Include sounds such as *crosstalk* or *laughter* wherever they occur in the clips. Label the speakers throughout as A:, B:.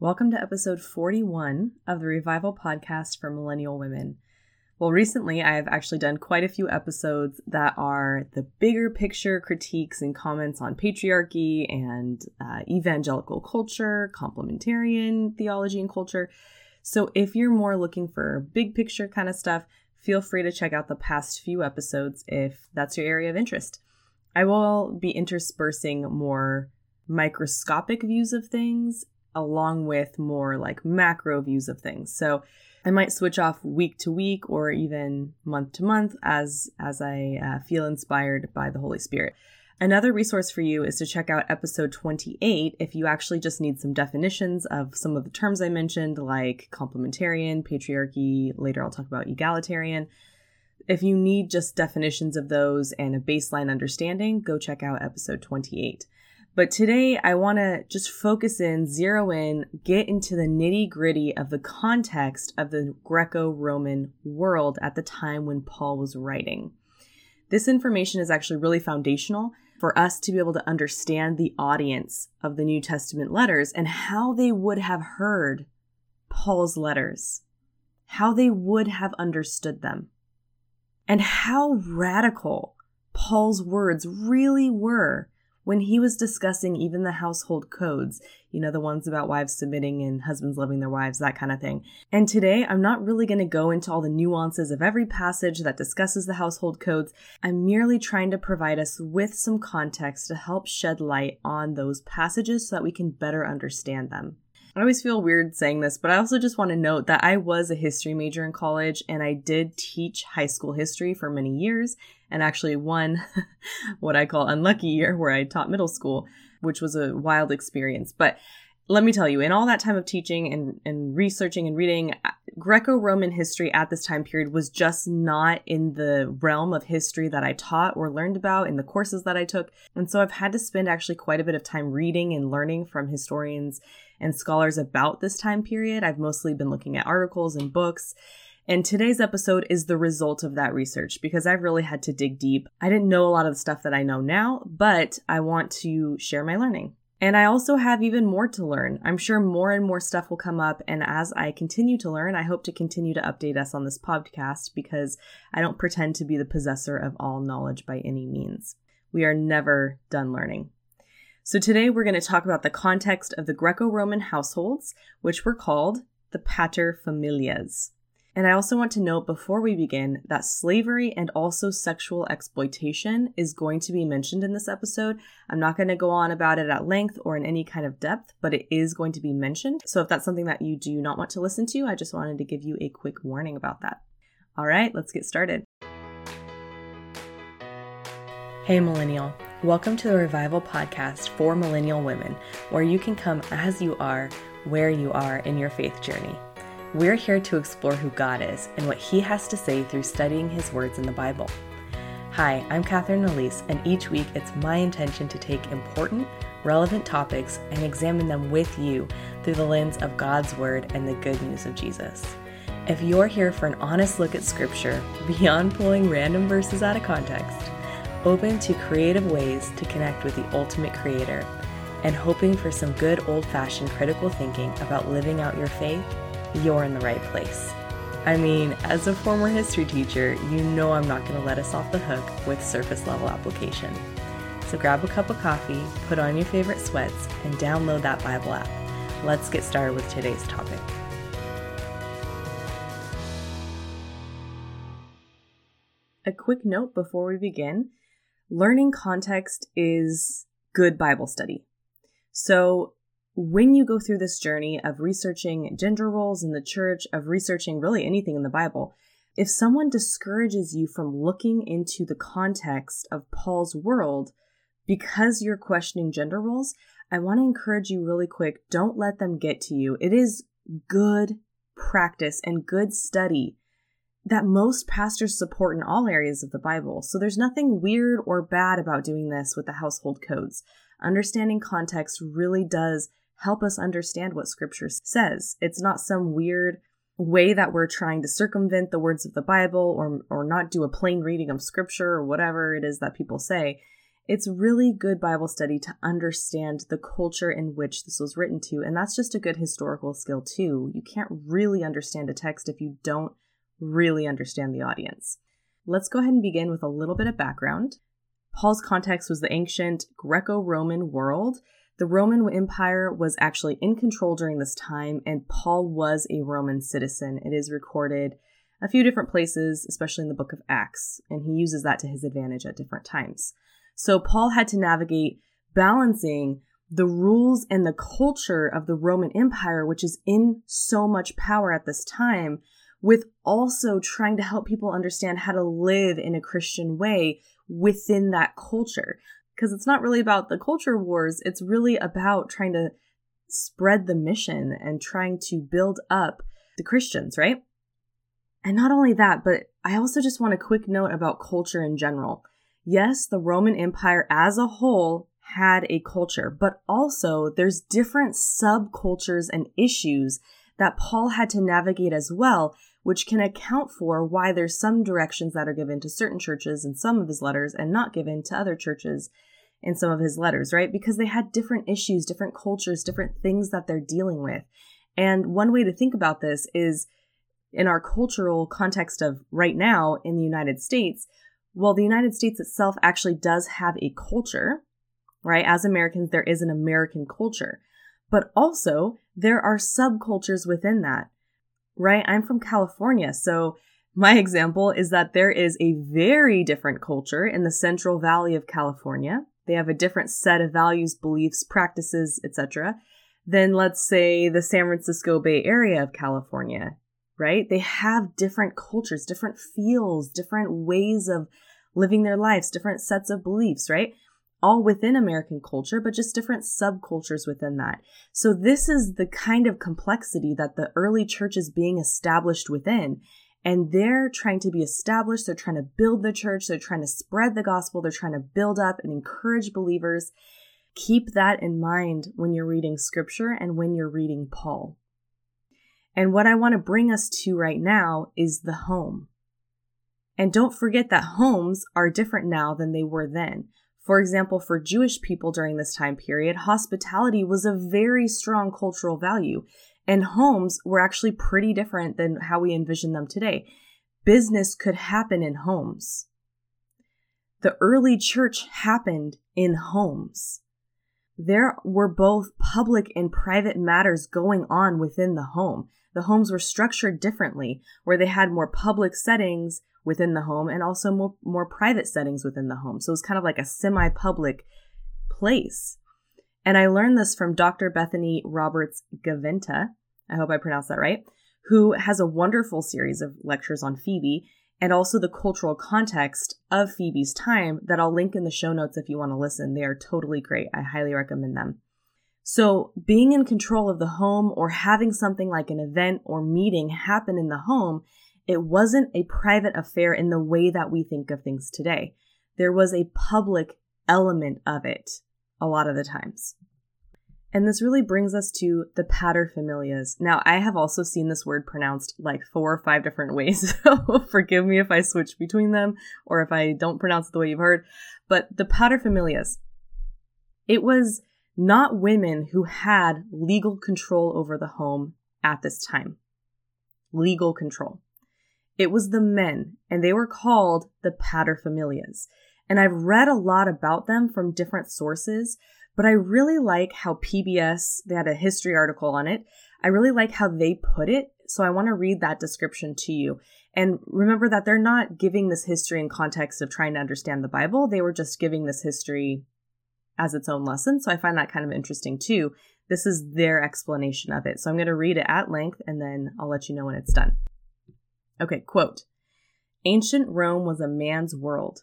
A: Welcome to episode 41 of the Revival Podcast for Millennial Women. Well, recently I've actually done quite a few episodes that are the bigger picture critiques and comments on patriarchy and uh, evangelical culture, complementarian theology and culture. So if you're more looking for big picture kind of stuff, feel free to check out the past few episodes if that's your area of interest. I will be interspersing more microscopic views of things along with more like macro views of things. So I might switch off week to week or even month to month as as I uh, feel inspired by the Holy Spirit. Another resource for you is to check out episode 28 if you actually just need some definitions of some of the terms I mentioned, like complementarian, patriarchy. Later, I'll talk about egalitarian. If you need just definitions of those and a baseline understanding, go check out episode 28. But today, I want to just focus in, zero in, get into the nitty gritty of the context of the Greco Roman world at the time when Paul was writing. This information is actually really foundational for us to be able to understand the audience of the New Testament letters and how they would have heard Paul's letters, how they would have understood them, and how radical Paul's words really were when he was discussing even the household codes, you know, the ones about wives submitting and husbands loving their wives, that kind of thing. And today, I'm not really going to go into all the nuances of every passage that discusses the household codes. I'm merely trying to provide us with some context to help shed light on those passages so that we can better understand them. I always feel weird saying this, but I also just want to note that I was a history major in college and I did teach high school history for many years and actually one *laughs* what I call unlucky year where I taught middle school, which was a wild experience. But let me tell you, in all that time of teaching and, and researching and reading, uh, Greco Roman history at this time period was just not in the realm of history that I taught or learned about in the courses that I took. And so I've had to spend actually quite a bit of time reading and learning from historians and scholars about this time period. I've mostly been looking at articles and books. And today's episode is the result of that research because I've really had to dig deep. I didn't know a lot of the stuff that I know now, but I want to share my learning. And I also have even more to learn. I'm sure more and more stuff will come up. And as I continue to learn, I hope to continue to update us on this podcast because I don't pretend to be the possessor of all knowledge by any means. We are never done learning. So today we're going to talk about the context of the Greco Roman households, which were called the pater familias. And I also want to note before we begin that slavery and also sexual exploitation is going to be mentioned in this episode. I'm not going to go on about it at length or in any kind of depth, but it is going to be mentioned. So if that's something that you do not want to listen to, I just wanted to give you a quick warning about that. All right, let's get started. Hey, Millennial. Welcome to the Revival Podcast for Millennial Women, where you can come as you are, where you are in your faith journey. We're here to explore who God is and what He has to say through studying His words in the Bible. Hi, I'm Catherine Elise, and each week it's my intention to take important, relevant topics and examine them with you through the lens of God's Word and the good news of Jesus. If you're here for an honest look at Scripture, beyond pulling random verses out of context, open to creative ways to connect with the ultimate creator, and hoping for some good old fashioned critical thinking about living out your faith, you're in the right place. I mean, as a former history teacher, you know I'm not going to let us off the hook with surface level application. So grab a cup of coffee, put on your favorite sweats, and download that Bible app. Let's get started with today's topic. A quick note before we begin learning context is good Bible study. So, when you go through this journey of researching gender roles in the church, of researching really anything in the Bible, if someone discourages you from looking into the context of Paul's world because you're questioning gender roles, I want to encourage you really quick don't let them get to you. It is good practice and good study that most pastors support in all areas of the Bible. So there's nothing weird or bad about doing this with the household codes. Understanding context really does help us understand what scripture says. It's not some weird way that we're trying to circumvent the words of the Bible or or not do a plain reading of scripture or whatever it is that people say. it's really good Bible study to understand the culture in which this was written to. And that's just a good historical skill, too. You can't really understand a text if you don't really understand the audience. Let's go ahead and begin with a little bit of background. Paul's context was the ancient Greco Roman world. The Roman Empire was actually in control during this time, and Paul was a Roman citizen. It is recorded a few different places, especially in the book of Acts, and he uses that to his advantage at different times. So Paul had to navigate balancing the rules and the culture of the Roman Empire, which is in so much power at this time, with also trying to help people understand how to live in a Christian way within that culture. Because it's not really about the culture wars, it's really about trying to spread the mission and trying to build up the Christians, right? And not only that, but I also just want a quick note about culture in general. Yes, the Roman Empire as a whole had a culture, but also there's different subcultures and issues that Paul had to navigate as well, which can account for why there's some directions that are given to certain churches in some of his letters and not given to other churches in some of his letters, right? Because they had different issues, different cultures, different things that they're dealing with. And one way to think about this is in our cultural context of right now in the United States, well, the United States itself actually does have a culture, right? As Americans, there is an American culture, but also there are subcultures within that, right? I'm from California, so my *laughs* example is that there is a very different culture in the Central Valley of California. They have a different set of values, beliefs, practices, etc. than let's say the San Francisco Bay Area of California right? They have different cultures, different feels, different ways of living their lives, different sets of beliefs, right? All within American culture, but just different subcultures within that. So, this is the kind of complexity that the early church is being established within. And they're trying to be established. They're trying to build the church. They're trying to spread the gospel. They're trying to build up and encourage believers. Keep that in mind when you're reading scripture and when you're reading Paul. And what I want to bring us to right now is the home. And don't forget that homes are different now than they were then. For example, for Jewish people during this time period, hospitality was a very strong cultural value, and homes were actually pretty different than how we envision them today. Business could happen in homes. The early church happened in homes. There were both public and private matters going on within the home the homes were structured differently, where they had more public settings within the home and also more, more private settings within the home. So it was kind of like a semi public place. And I learned this from Dr. Beverly Roberts Gaventa. I hope I pronounced that right, who has a wonderful series of lectures on Phoebe and also the cultural context of Phoebe's time that I'll link in the show notes if you want to listen. They are totally great. I highly recommend them. So, being in control of the home or having something like an event or meeting happen in the home, it wasn't a private affair in the way that we think of things today. There was a public element of it a lot of the times. And this really brings us to the paterfamilias. Now, I have also seen this word pronounced like four or five different ways, *laughs* so forgive me if I switch between them or if I don't pronounce it the way you've heard. But the paterfamilias, it was not women who had legal control over the home at this time. Legal control. It was the men, and they were called the paterfamilias. And I've read a lot about them from different sources, but I really like how PBS, they had a history article on it. I really like how they put it. So I want to read that description to you. And remember that they're not giving this history in context of trying to understand the Bible. They were just giving this history as its own lesson. So I find that kind of interesting too. This is their explanation of it. So I'm going to read it at length and then I'll let you know when it's done. Okay, quote Ancient Rome was a man's world.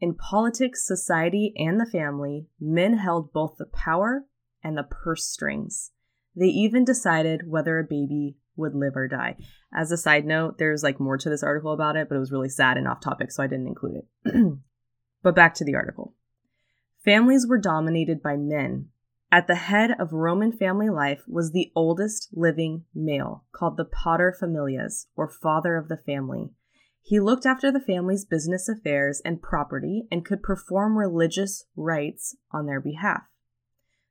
A: In politics, society, and the family, men held both the power and the purse strings. They even decided whether a baby would live or die. As a side note, there's like more to this article about it, but it was really sad and off topic, so I didn't include it. *clears throat* but back to the article. Families were dominated by men. At the head of Roman family life was the oldest living male, called the pater familias, or father of the family. He looked after the family's business affairs and property and could perform religious rites on their behalf.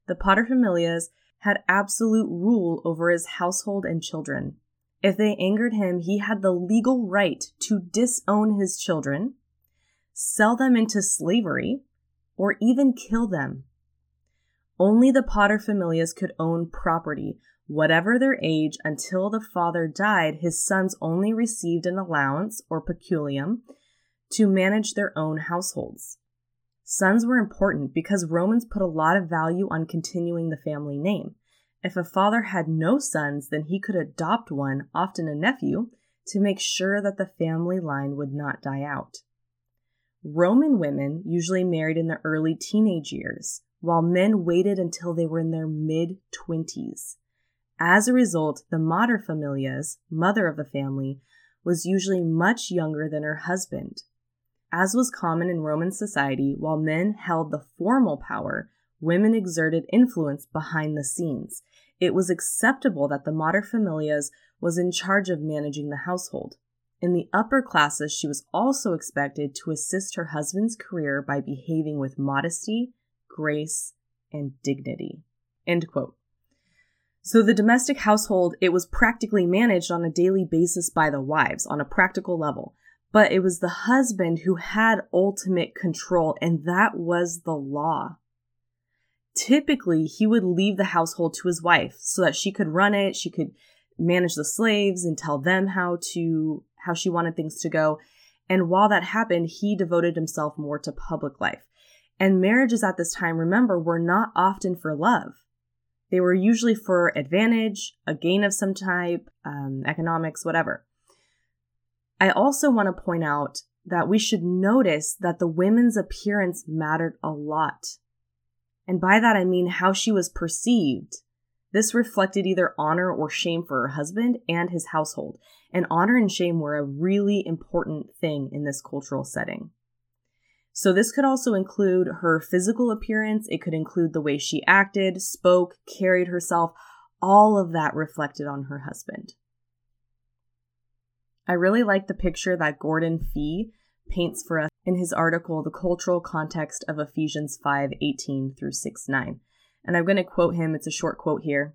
A: The paterfamilias had absolute rule over his household and children. If they angered him, he had the legal right to disown his children, sell them into slavery, or even kill them. Only the paterfamilias could own property, whatever their age, until the father died. His sons only received an allowance or peculium to manage their own households. Sons were important because Romans put a lot of value on continuing the family name. If a father had no sons, then he could adopt one, often a nephew, to make sure that the family line would not die out. Roman women usually married in the early teenage years, while men waited until they were in their mid 20s. As a result, the materfamilias, mother of the family, was usually much younger than her husband. As was common in Roman society, while men held the formal power, women exerted influence behind the scenes. It was acceptable that the materfamilias was in charge of managing the household. In the upper classes, she was also expected to assist her husband's career by behaving with modesty, grace, and dignity. End quote. So the domestic household, it was practically managed on a daily basis by the wives on a practical level. But it was the husband who had ultimate control, and that was the law. Typically, he would leave the household to his wife so that she could run it, she could manage the slaves and tell them how to how she wanted things to go. And while that happened, he devoted himself more to public life. And marriages at this time, remember, were not often for love. They were usually for advantage, a gain of some type, um, economics, whatever. I also want to point out that we should notice that the women's appearance mattered a lot. And by that I mean how she was perceived. This reflected either honor or shame for her husband and his household, and honor and shame were a really important thing in this cultural setting. So, this could also include her physical appearance, it could include the way she acted, spoke, carried herself, all of that reflected on her husband. I really like the picture that Gordon Fee paints for us in his article, The Cultural Context of Ephesians 5 18 through 6 9. And I'm going to quote him, it's a short quote here.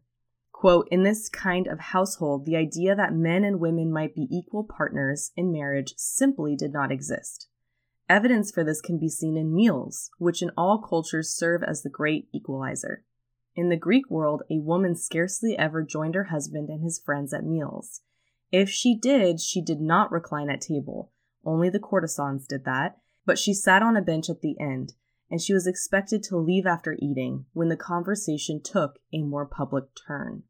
A: Quote, in this kind of household, the idea that men and women might be equal partners in marriage simply did not exist. Evidence for this can be seen in meals, which in all cultures serve as the great equalizer. In the Greek world, a woman scarcely ever joined her husband and his friends at meals. If she did, she did not recline at table. Only the courtesans did that, but she sat on a bench at the end, and she was expected to leave after eating when the conversation took a more public turn.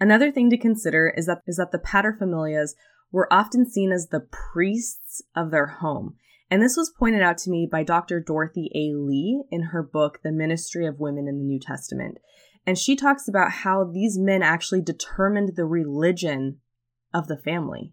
A: Another thing to consider is that, is that the paterfamilias were often seen as the priests of their home. And this was pointed out to me by Dr. Dorothy A. Lee in her book, The Ministry of Women in the New Testament. And she talks about how these men actually determined the religion of the family.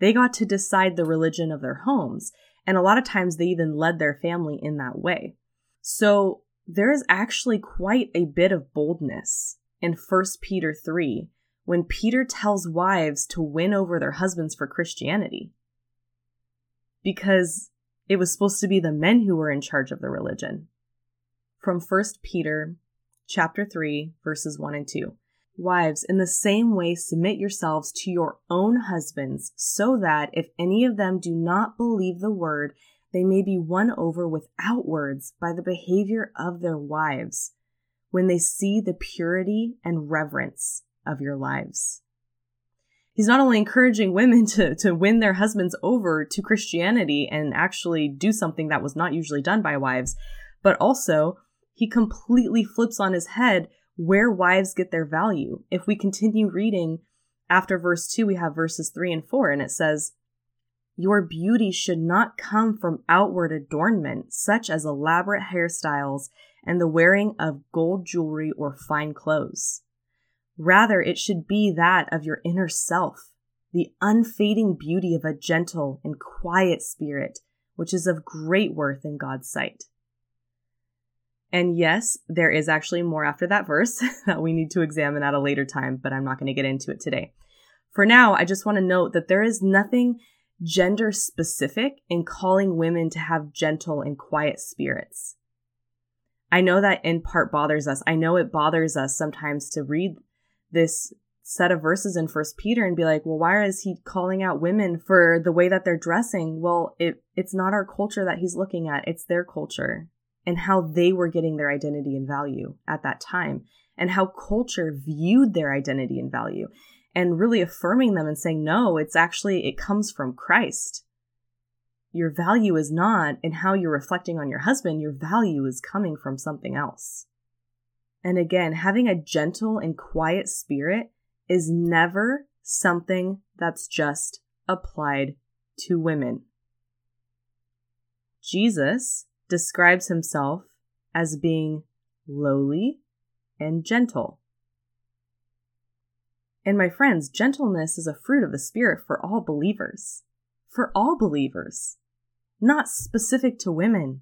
A: They got to decide the religion of their homes. And a lot of times they even led their family in that way. So there is actually quite a bit of boldness in 1 Peter 3 when Peter tells wives to win over their husbands for Christianity. Because it was supposed to be the men who were in charge of the religion. From 1 Peter chapter 3 verses 1 and 2. Wives, in the same way submit yourselves to your own husbands, so that if any of them do not believe the word, they may be won over without words by the behavior of their wives, when they see the purity and reverence of your lives. He's not only encouraging women *laughs* to, to win their husbands over to Christianity and actually do something that was not usually done by wives, but also he completely flips on his head where wives get their value. If we continue reading after verse 2, we have verses 3 and 4, and it says, Your beauty should not come from outward adornment, such as elaborate hairstyles and the wearing of gold jewelry or fine clothes. Rather, it should be that of your inner self, the unfading beauty of a gentle and quiet spirit, which is of great worth in God's sight. And yes, there is actually more after that verse *laughs* that we need to examine at a later time, but I'm not going to get into it today. For now, I just want to note that there is nothing gender specific in calling women to have gentle and quiet spirits. I know that in part bothers us. I know it bothers us sometimes to read this set of verses in first peter and be like well why is he calling out women for the way that they're dressing? Well it it's not our culture that he's looking at it's their culture and how they were getting their identity and value at that time and how culture viewed their identity and value and really affirming them and saying no it's actually it comes from christ. Your value is not in how you're reflecting on your husband your value is coming from something else and again having a gentle and quiet spirit is never something that's just applied to women. Jesus describes himself as being lowly and gentle. And my friends, gentleness is a fruit of the Spirit for all believers. For all believers, not specific to women.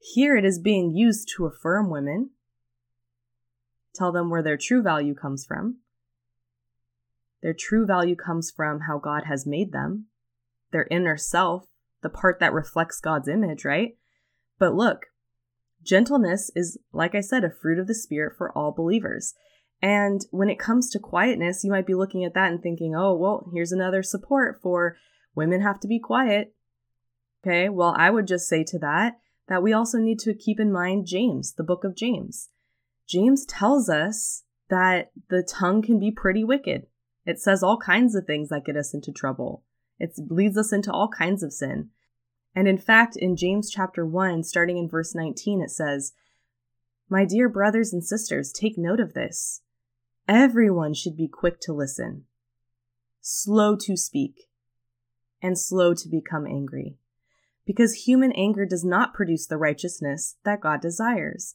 A: Here it is being used to affirm women, tell them where their true value comes from, their true value comes from how God has made them, their inner self, the part that reflects God's image, right? But look, gentleness is, like I said, a fruit of the Spirit for all believers. And when it comes to quietness, you might be looking at that and thinking, oh, well, here's another support for women have to be quiet. Okay, well, I would just say to that that we also need to keep in mind James, the book of James. James tells us that the tongue can be pretty wicked. It says all kinds of things that get us into trouble. It leads us into all kinds of sin. And in fact, in James chapter 1, starting in verse 19, it says, My dear brothers and sisters, take note of this. Everyone should be quick to listen, slow to speak, and slow to become angry. Because human anger does not produce the righteousness that God desires.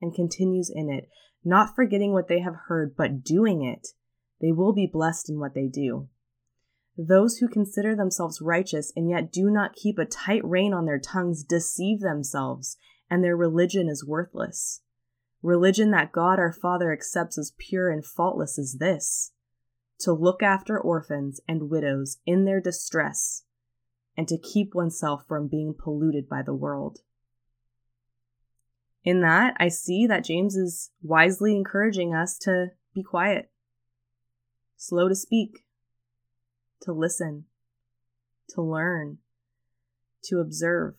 A: and continues in it, not forgetting what they have heard, but doing it, they will be blessed in what they do. Those who consider themselves righteous and yet do not keep a tight rein on their tongues deceive themselves, and their religion is worthless. Religion that God our Father accepts as pure and faultless is this to look after orphans and widows in their distress, and to keep oneself from being polluted by the world. In that, I see that James is wisely encouraging us to be quiet, slow to speak, to listen, to learn, to observe.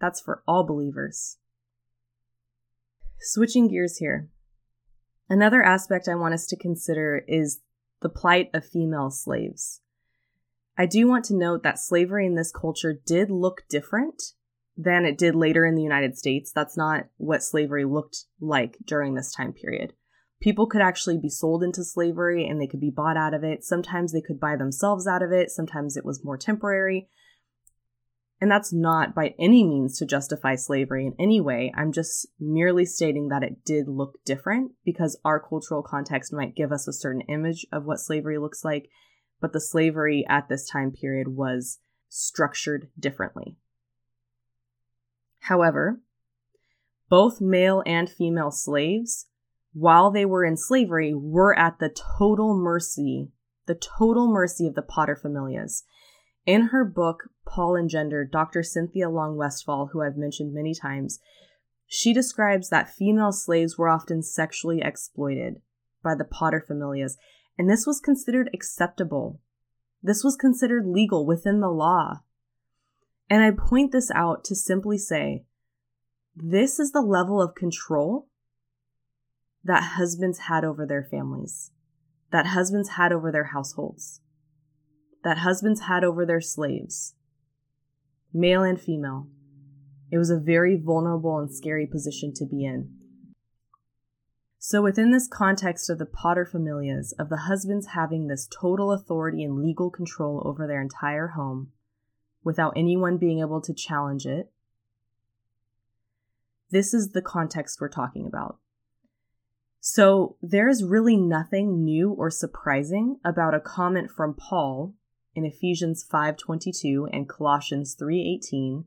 A: That's for all believers. Switching gears here. Another aspect I want us to consider is the plight of female slaves. I do want to note that slavery in this culture did look different than it did later in the United States. That's not what slavery looked like during this time period. People could actually be sold into slavery and they could be bought out of it. Sometimes they could buy themselves out of it. Sometimes it was more temporary. And that's not by any means to justify slavery in any way. I'm just merely stating that it did look different because our cultural context might give us a certain image of what slavery looks like, but the slavery at this time period was structured differently. However, both male and female slaves, while they were in slavery, were at the total mercy, the total mercy of the paterfamilias. In her book, Paul and Gender, Dr. Cynthia Long Westfall, who I've mentioned many times, she describes that female slaves were often sexually exploited by the paterfamilias, and this was considered acceptable. This was considered legal within the law. And I point this out to simply say this is the level of control that husbands had over their families, that husbands had over their households, that husbands had over their slaves, male and female. It was a very vulnerable and scary position to be in. So, within this context of the paterfamilias, of the husbands having this total authority and legal control over their entire home without anyone being able to challenge it, this is the context we're talking about. So, there's really nothing new or surprising about a comment from Paul in Ephesians 5:22 and Colossians 3:18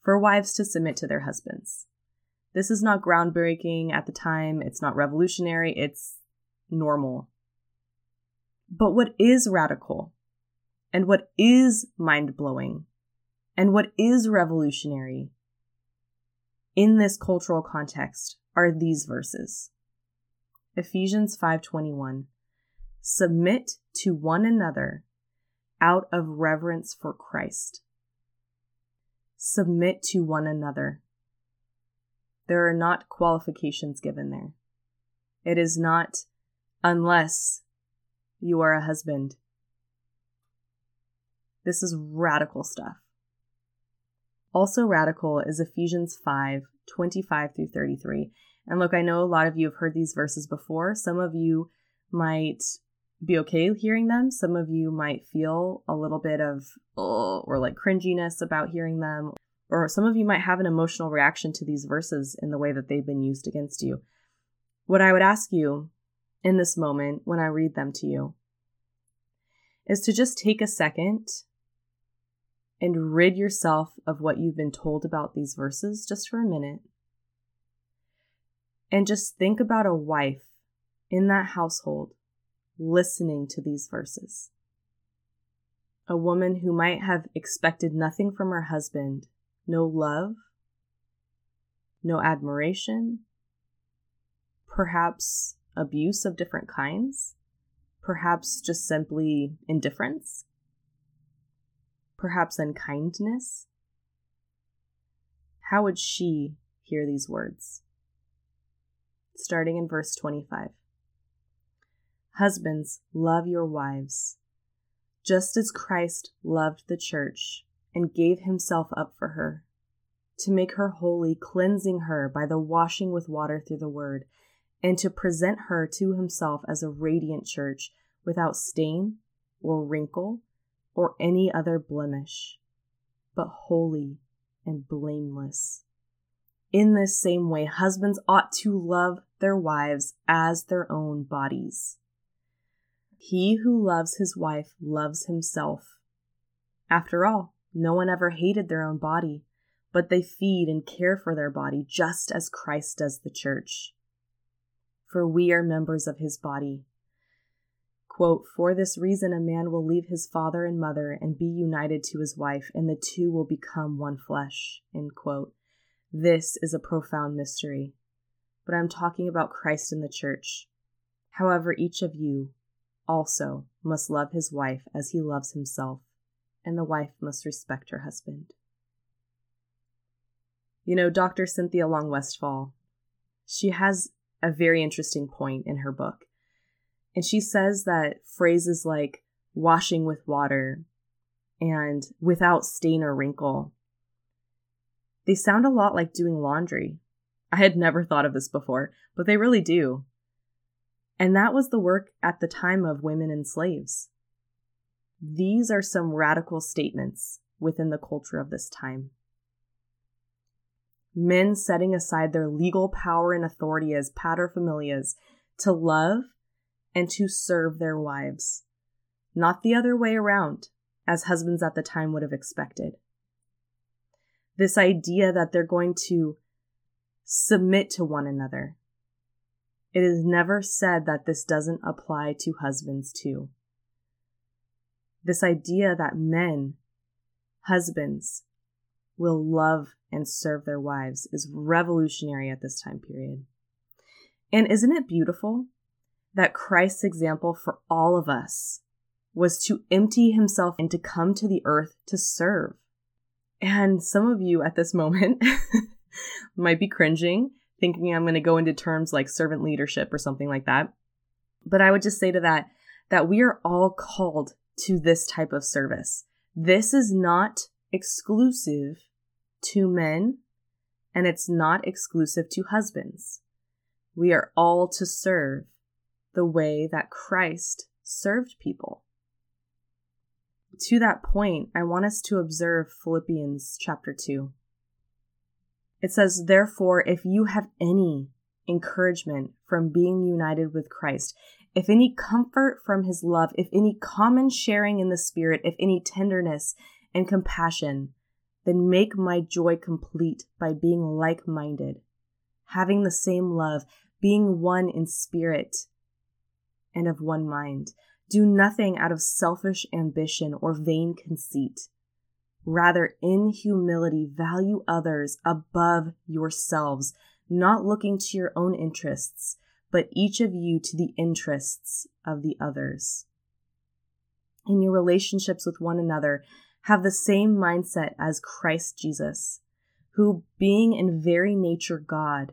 A: for wives to submit to their husbands. This is not groundbreaking at the time, it's not revolutionary, it's normal. But what is radical, and what is mind blowing, and what is revolutionary in this cultural context are these verses. Ephesians 5:21 Submit to one another out of reverence for Christ. Submit to one another. There are not qualifications given there. It is not unless you are a husband. This is radical stuff. Also radical is Ephesians 5 25 through 33. And look, I know a lot of you have heard these verses before. Some of you might be okay hearing them. Some of you might feel a little bit of, or like cringiness about hearing them or some of you might have an emotional reaction to these verses in the way that they've been used against you. What I would ask you in this moment when I read them to you is to just take a second and rid yourself of what you've been told about these verses just for a minute. And just think about a wife in that household listening to these verses. A woman who might have expected nothing from her husband no love, no admiration, perhaps abuse of different kinds, perhaps just simply indifference, perhaps unkindness. How would she hear these words? Starting in verse 25. Husbands, love your wives, just as Christ loved the church and gave himself up for her, to make her holy, cleansing her by the washing with water through the word, and to present her to himself as a radiant church without stain or wrinkle or any other blemish, but holy and blameless. In this same way, husbands ought to love their wives as their own bodies. He who loves his wife loves himself. After all, no one ever hated their own body, but they feed and care for their body just as Christ does the church. For we are members of his body. Quote, For this reason, a man will leave his father and mother and be united to his wife, and the two will become one flesh. End quote. This is a profound mystery, but I'm talking about Christ and the church. However, each of you also must love his wife as he loves himself and the wife must respect her husband. You know, Dr. Cynthia Long Westfall, she has a very interesting point in her book. And she says that phrases like washing with water and without stain or wrinkle, they sound a lot like doing laundry. I had never thought of this before, but they really do. And that was the work at the time of women and slaves. These are some radical statements within the culture of this time. Men setting aside their legal power and authority as paterfamilias to love and to serve their wives, not the other way around, as husbands at the time would have expected. This idea that they're going to submit to one another. It is never said that this doesn't apply to husbands too. This idea that men, husbands, will love and serve their wives is revolutionary at this time period. And isn't it beautiful that Christ's example for all of us was to empty himself and to come to the earth to serve? And some of you at this moment *laughs* might be cringing, thinking I'm going to go into terms like servant leadership or something like that. But I would just say to that, that we are all called to this type of service. This is not exclusive to men and it's not exclusive to husbands. we are all to serve the way that Christ served people. To that point, I want us to observe Philippians chapter 2. It says, Therefore, if you have any encouragement from being united with Christ, if any comfort from his love, if any common sharing in the Spirit, if any tenderness and compassion, then make my joy complete by being like minded, having the same love, being one in spirit and of one mind. Do nothing out of selfish ambition or vain conceit. Rather, in humility, value others above yourselves, not looking to your own interests, but each of you to the interests of the others. In your relationships with one another, have the same mindset as Christ Jesus, who, being in very nature God,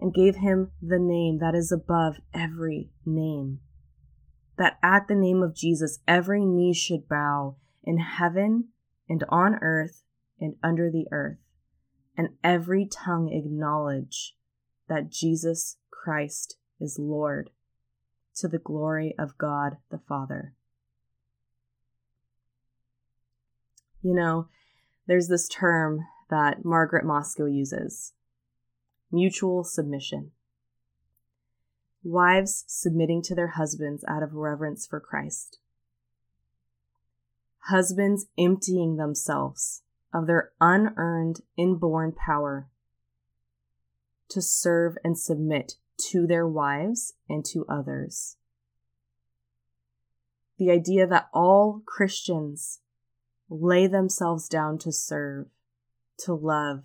A: and gave him the name that is above every name. That at the name of Jesus every knee should bow in heaven and on earth and under the earth, and every tongue acknowledge that Jesus Christ is Lord, to the glory of God the Father. You know, there's this term that Margaret Mowczko uses mutual submission. Wives submitting to their husbands out of reverence for Christ. Husbands emptying themselves of their unearned inborn power to serve and submit to their wives and to others. The idea that all Christians lay themselves down to serve, to love,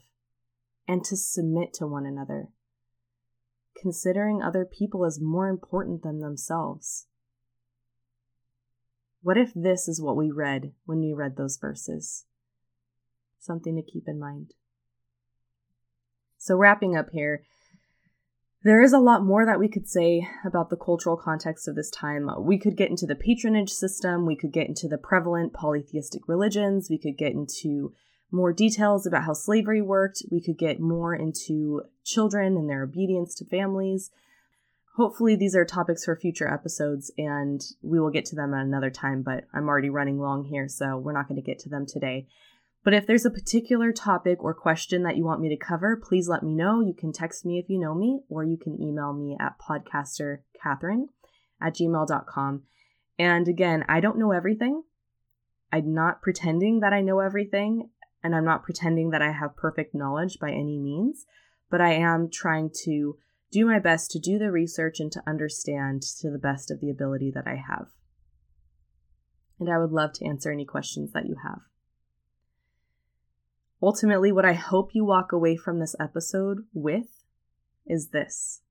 A: and to submit to one another, considering other people as more important than themselves. What if this is what we read when we read those verses? Something to keep in mind. So, wrapping up here, there is a lot more that we could say about the cultural context of this time. We could get into the patronage system, we could get into the prevalent polytheistic religions, we could get into more details about how slavery worked. We could get more into children and their obedience to families. Hopefully, these are topics for future episodes and we will get to them at another time, but I'm already running long here, so we're not going to get to them today. But if there's a particular topic or question that you want me to cover, please let me know. You can text me if you know me, or you can email me at podcastercatherine at gmail.com. And again, I don't know everything. I'm not pretending that I know everything and I'm not pretending that I have perfect knowledge by any means, but I am trying to do my best to do the research and to understand to the best of the ability that I have. And I would love to answer any questions that you have. Ultimately, what I hope you walk away from this episode with is this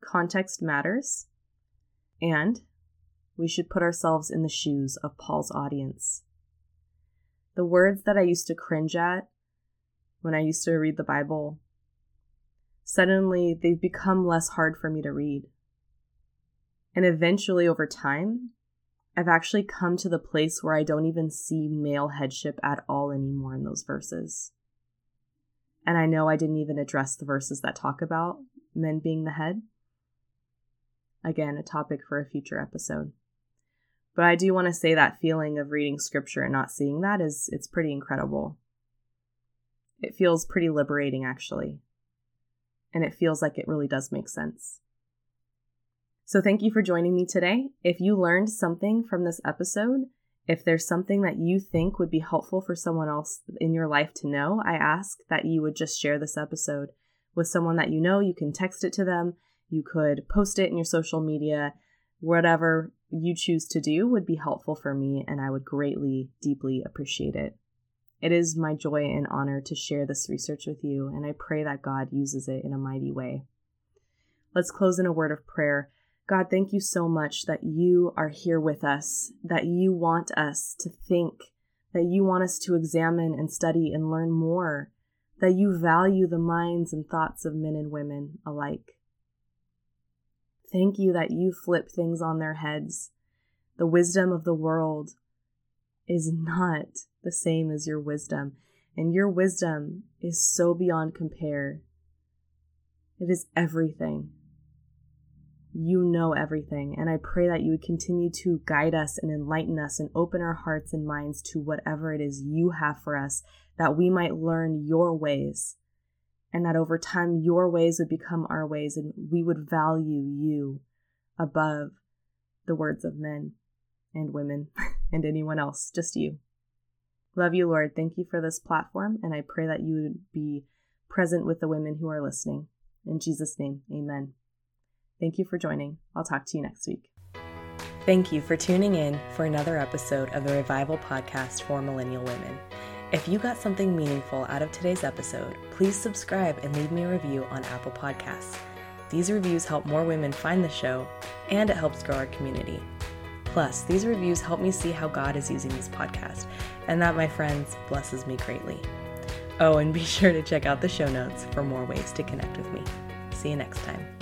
A: context matters, and we should put ourselves in the shoes of Paul's audience. The words that I used to cringe at when I used to read the Bible, suddenly they've become less hard for me to read. And eventually, over time, I've actually come to the place where I don't even see male headship at all anymore in those verses. And I know I didn't even address the verses that talk about men being the head. Again, a topic for a future episode. But I do want to say that feeling of reading scripture and not seeing that is it's pretty incredible. It feels pretty liberating actually. And it feels like it really does make sense. So thank you for joining me today. If you learned something from this episode, if there's something that you think would be helpful for someone else in your life to know, I ask that you would just share this episode with someone that you know. You can text it to them, you could post it in your social media, whatever you choose to do would be helpful for me, and I would greatly, deeply appreciate it. It is my joy and honor to share this research with you, and I pray that God uses it in a mighty way. Let's close in a word of prayer. God, thank you so much that you are here with us, that you want us to think, that you want us to examine and study and learn more, that you value the minds and thoughts of men and women alike. Thank you that you flip things on their heads. The wisdom of the world is not the same as your wisdom, and your wisdom is so beyond compare. It is everything. You know everything, and I pray that you would continue to guide us and enlighten us and open our hearts and minds to whatever it is you have for us, that we might learn your ways and that over time your ways would become our ways and we would value you above the words of men and women *laughs* and anyone else, just you. Love you, Lord. Thank you for this platform, and I pray that you would be present with the women who are listening. In Jesus' name, amen. Thank you for joining. I'll talk to you next week. Thank you for tuning in for another episode of the Revival Podcast for Millennial Women. If you got something meaningful out of today's episode, please subscribe and leave me a review on Apple Podcasts. These reviews help more women find the show, and it helps grow our community. Plus, these reviews help me see how God is using this podcast, and that, my friends, blesses me greatly. Oh, and be *laughs* sure to check out the show notes for more ways to connect with me. See you next time.